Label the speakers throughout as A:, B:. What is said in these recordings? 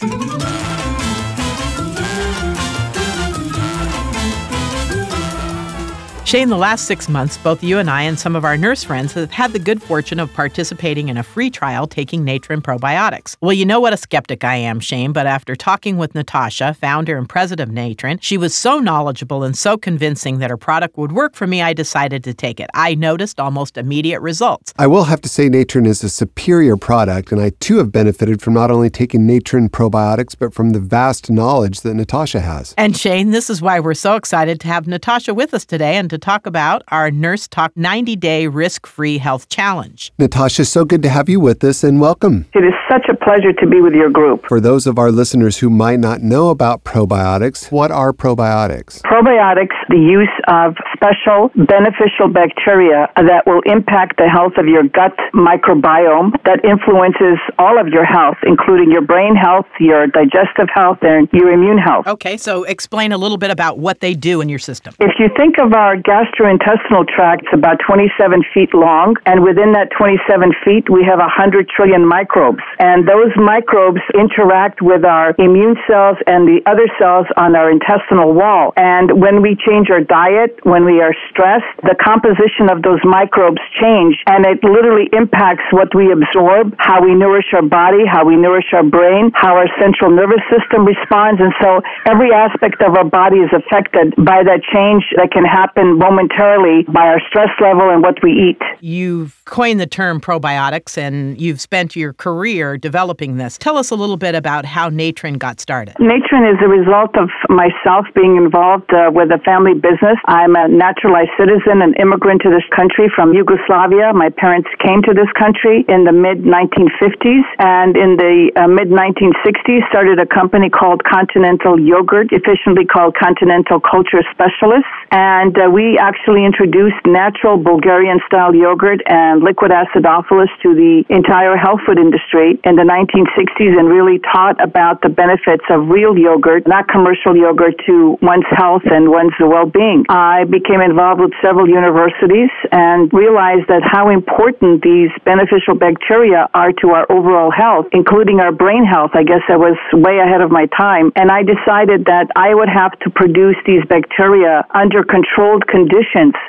A: バイバイ! Shane, the last six months, both you and I and some of our nurse friends have had the good fortune of participating in a free trial taking Natren probiotics. Well, you know what a skeptic I am, Shane, but after talking with Natasha, founder and president of Natren, she was so knowledgeable and so convincing that her product would work for me, I decided to take it. I noticed almost immediate results.
B: I will have to say Natren is a superior product, and I too have benefited from not only taking Natren probiotics, but from the vast knowledge that Natasha has.
A: And Shane, this is why we're so excited to have Natasha with us today and to talk about our Nurse Talk 90 Day Risk Free Health Challenge.
B: Natasha, so good to have you with us and welcome.
C: It is such a pleasure to be with your group.
B: For those of our listeners who might not know about probiotics, what are probiotics?
C: Probiotics, the use of special beneficial bacteria that will impact the health of your gut microbiome that influences all of your health, including your brain health, your digestive health, and your immune health.
A: Okay, so explain a little bit about what they do in your system.
C: If you think of our gastrointestinal tract is about 27 feet long, and within that 27 feet, we have 100 trillion microbes. And those microbes interact with our immune cells and the other cells on our intestinal wall. And when we change our diet, when we are stressed, the composition of those microbes change, and it literally impacts what we absorb, how we nourish our body, how we nourish our brain, how our central nervous system responds. And so every aspect of our body is affected by that change that can happen momentarily by our stress level and what we eat.
A: You've coined the term probiotics and you've spent your career developing this. Tell us a little bit about how Natren got started.
C: Natren is a result of myself being involved uh, with a family business. I'm a naturalized citizen, an immigrant to this country from Yugoslavia. My parents came to this country in the mid 1950s and in the uh, mid 1960s started a company called Continental Yogurt, efficiently called Continental Culture Specialists. And uh, we actually introduced natural Bulgarian style yogurt and liquid acidophilus to the entire health food industry in the 1960s and really taught about the benefits of real yogurt, not commercial yogurt, to one's health and one's well being. I became involved with several universities and realized that how important these beneficial bacteria are to our overall health, including our brain health. I guess I was way ahead of my time. And I decided that I would have to produce these bacteria under controlled conditions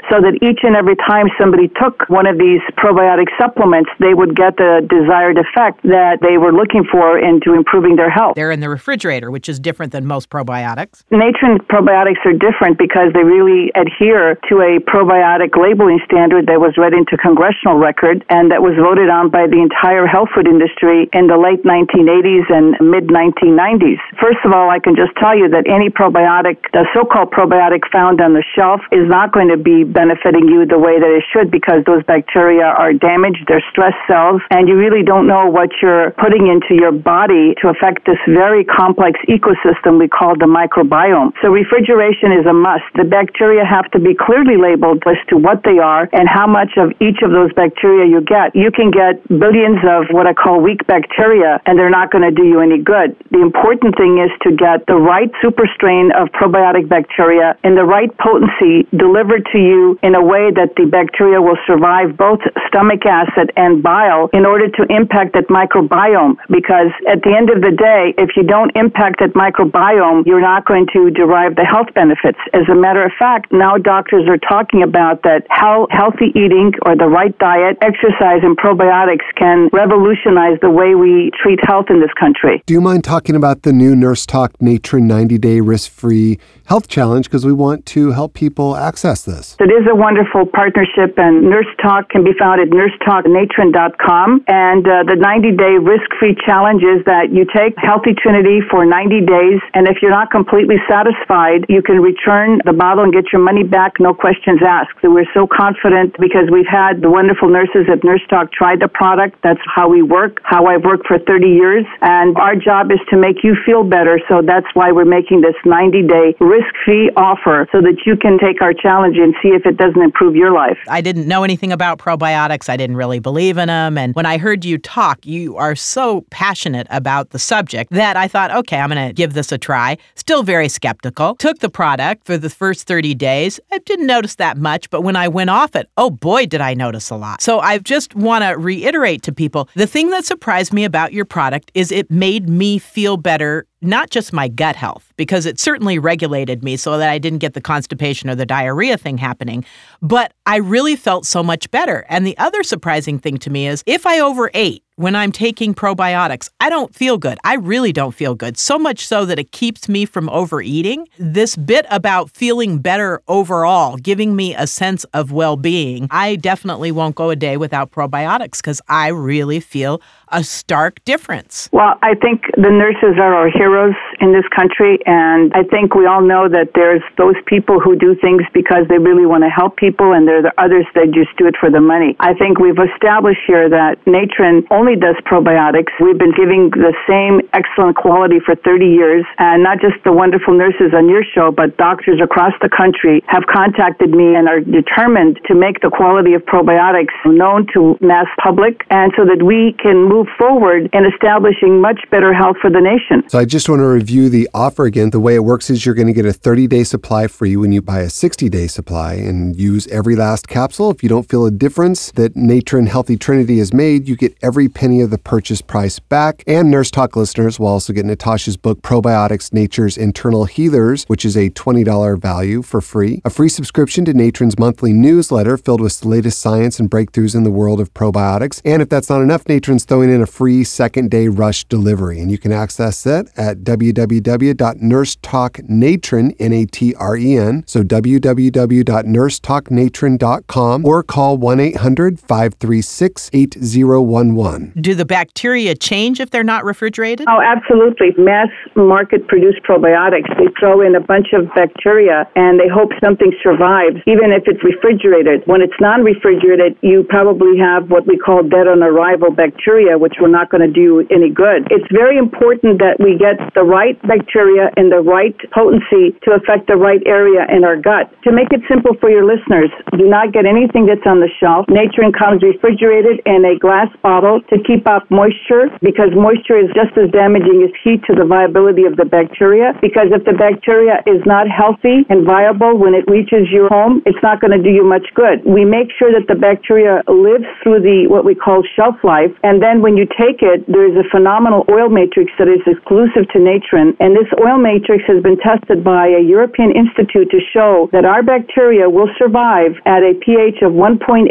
C: so that each and every time somebody took one of these probiotic supplements, they would get the desired effect that they were looking for into improving their health.
A: They're in the refrigerator, which is different than most probiotics.
C: Natren probiotics are different because they really adhere to a probiotic labeling standard that was read into congressional record and that was voted on by the entire health food industry in the late 1980s and mid 1990s. First of all, I can just tell you that any probiotic, the so-called probiotic found on the shelf, is not going to be benefiting you the way that it should because those bacteria are damaged, they're stress cells, and you really don't know what you're putting into your body to affect this very complex ecosystem we call the microbiome. So refrigeration is a must. The bacteria have to be clearly labeled as to what they are and how much of each of those bacteria you get. You can get billions of what I call weak bacteria and they're not going to do you any good. The important thing is to get the right super strain of probiotic bacteria in the right potency delivered to you in a way that the bacteria will survive both stomach acid and bile in order to impact that microbiome. Because at the end of the day, if you don't impact that microbiome, you're not going to derive the health benefits. As a matter of fact, now doctors are talking about that how healthy eating or the right diet, exercise, and probiotics can revolutionize the way we treat health in this country.
B: Do you mind talking about the new Nurse Talk Natren 90 Day Risk Free Health Challenge? Because we want to help people access this.
C: It is a wonderful partnership, and Nurse Talk can be found at nursetalknatren.com. And uh, the 90 day risk free challenge is that you take Healthy Trinity for 90 days, and if you're not completely satisfied, you can return the bottle and get your money back, no questions asked. So we're so confident because we've had the wonderful nurses at Nurse Talk try the product. That's how we work, how I've worked for 30 years. And our job is to make you feel better. So that's why we're making this 90 day risk free offer so that you can take our challenge and see if it doesn't improve your life.
A: I didn't know anything about probiotics. I didn't really believe in them. And when I heard you talk, you are so passionate about the subject that I thought, okay, I'm going to give this a try. Still very skeptical. Took the product for the first 30 days. I didn't notice that much, but when I went off it, oh boy, did I notice a lot. So I just want to reiterate to people the thing that surprised me about your product is it made me feel better not just my gut health, because it certainly regulated me so that I didn't get the constipation or the diarrhea thing happening, but I really felt so much better. And the other surprising thing to me is if I overate, when I'm taking probiotics, I don't feel good. I really don't feel good. So much so that it keeps me from overeating. This bit about feeling better overall, giving me a sense of well being, I definitely won't go a day without probiotics because I really feel a stark difference.
C: Well, I think the nurses are our heroes in this country, and I think we all know that there's those people who do things because they really want to help people, and there are the others that just do it for the money. I think we've established here that Natren only does probiotics. We've been giving the same excellent quality for 30 years, and not just the wonderful nurses on your show, but doctors across the country have contacted me and are determined to make the quality of probiotics known to mass public, and so that we can move move forward in establishing much better health for the nation.
B: So I just want to review the offer again. The way it works is you're going to get a 30 day supply free when you buy a 60 day supply and use every last capsule. If you don't feel a difference that Natren Healthy Trinity has made, you get every penny of the purchase price back. And Nurse Talk listeners will also get Natasha's book, Probiotics Nature's Internal Healers, which is a $20 value for free, a free subscription to Natren's monthly newsletter filled with the latest science and breakthroughs in the world of probiotics. And if that's not enough, Natren's throwing in a free second day rush delivery. And you can access that at www.nursetalknatren, N-A-T-R-E-N. So www.nursetalknatren.com or call 1-800-536-8011.
A: Do the bacteria change if they're not refrigerated?
C: Oh, absolutely. Mass market produced probiotics, they throw in a bunch of bacteria and they hope something survives, even if it's refrigerated. When it's non-refrigerated, you probably have what we call dead on arrival bacteria, which we're not going to do any good. It's very important that we get the right bacteria and the right potency to affect the right area in our gut. To make it simple for your listeners, do not get anything that's on the shelf. Natren comes refrigerated in a glass bottle to keep out moisture because moisture is just as damaging as heat to the viability of the bacteria. Because if the bacteria is not healthy and viable when it reaches your home, it's not going to do you much good. We make sure that the bacteria lives through the what we call shelf life, and then when when you take it, there's a phenomenal oil matrix that is exclusive to Natren. And this oil matrix has been tested by a European institute to show that our bacteria will survive at a pH of 1.8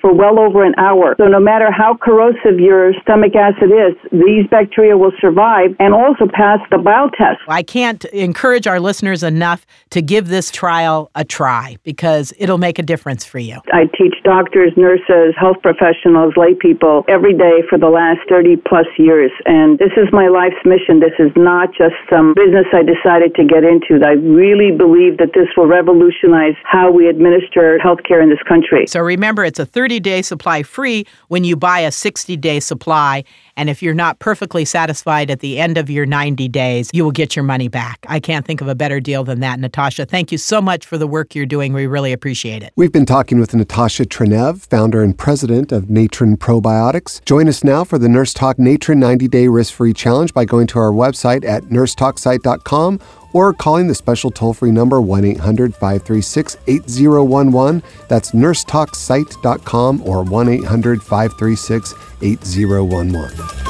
C: for well over an hour. So no matter how corrosive your stomach acid is, these bacteria will survive and also pass the bile test.
A: I can't encourage our listeners enough to give this trial a try because it'll make a difference for you.
C: I teach doctors, nurses, health professionals, lay people every day for the last 30 plus years. And this is my life's mission. This is not just some business I decided to get into. I really believe that this will revolutionize how we administer healthcare in this country.
A: So remember, it's a 30 day supply free when you buy a 60 day supply. And if you're not perfectly satisfied at the end of your 90 days, you will get your money back. I can't think of a better deal than that, Natasha. Thank you so much for the work you're doing. We really appreciate it.
B: We've been talking with Natasha Trenev, founder and president of Natren Probiotics. Join us now for the Nurse Talk Natren 90 Day Risk Free Challenge by going to our website at nursetalksite.com or calling the special toll free number 1 800 536 8011. That's nursetalksite.com or 1 800 536 8011.